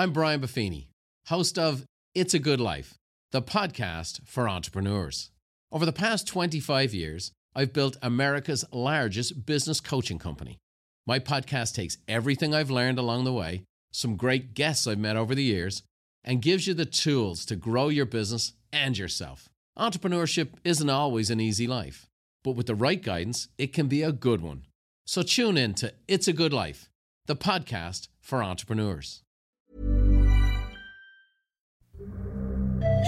I'm Brian Buffini, host of It's a Good Life, the podcast for entrepreneurs. Over the past 25 years, I've built America's largest business coaching company. My podcast takes everything I've learned along the way, some great guests I've met over the years, and gives you the tools to grow your business and yourself. Entrepreneurship isn't always an easy life, but with the right guidance, it can be a good one. So tune in to It's a Good Life, the podcast for entrepreneurs.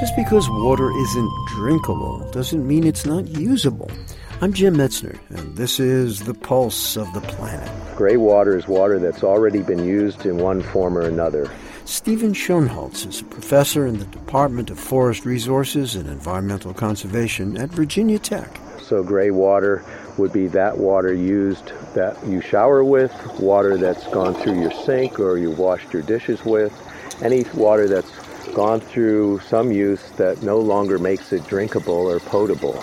Just because water isn't drinkable doesn't mean it's not usable. I'm Jim Metzner, and this is The Pulse of the Planet. Gray water is water that's already been used in one form or another. Stephen Schoenholtz is a professor in the Department of Forest Resources and Environmental Conservation at Virginia Tech. So, gray water would be that water used that you shower with, water that's gone through your sink or you washed your dishes with, any water that's gone through some use that no longer makes it drinkable or potable.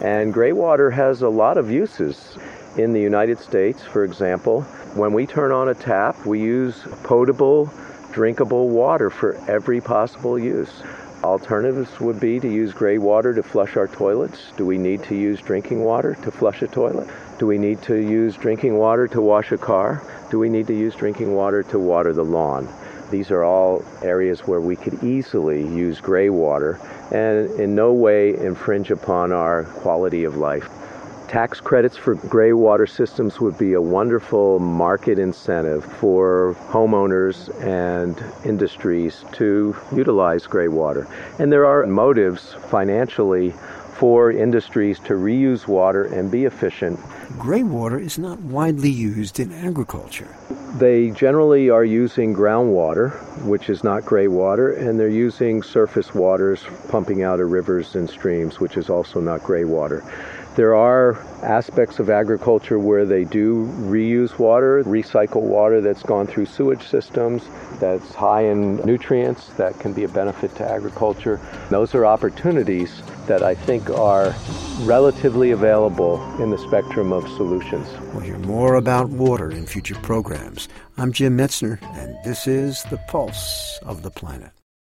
And gray water has a lot of uses. In the United States, for example, when we turn on a tap, we use potable, drinkable water for every possible use. Alternatives would be to use gray water to flush our toilets. Do we need to use drinking water to flush a toilet? Do we need to use drinking water to wash a car? Do we need to use drinking water to water the lawn? These are all areas where we could easily use gray water and in no way infringe upon our quality of life. Tax credits for gray water systems would be a wonderful market incentive for homeowners and industries to utilize gray water. And there are motives financially for industries to reuse water and be efficient. Gray water is not widely used in agriculture. They generally are using groundwater, which is not gray water, and they're using surface waters pumping out of rivers and streams, which is also not gray water. There are aspects of agriculture where they do reuse water, recycle water that's gone through sewage systems, that's high in nutrients, that can be a benefit to agriculture. Those are opportunities that I think are relatively available in the spectrum of solutions. We'll hear more about water in future programs. I'm Jim Metzner, and this is The Pulse of the Planet.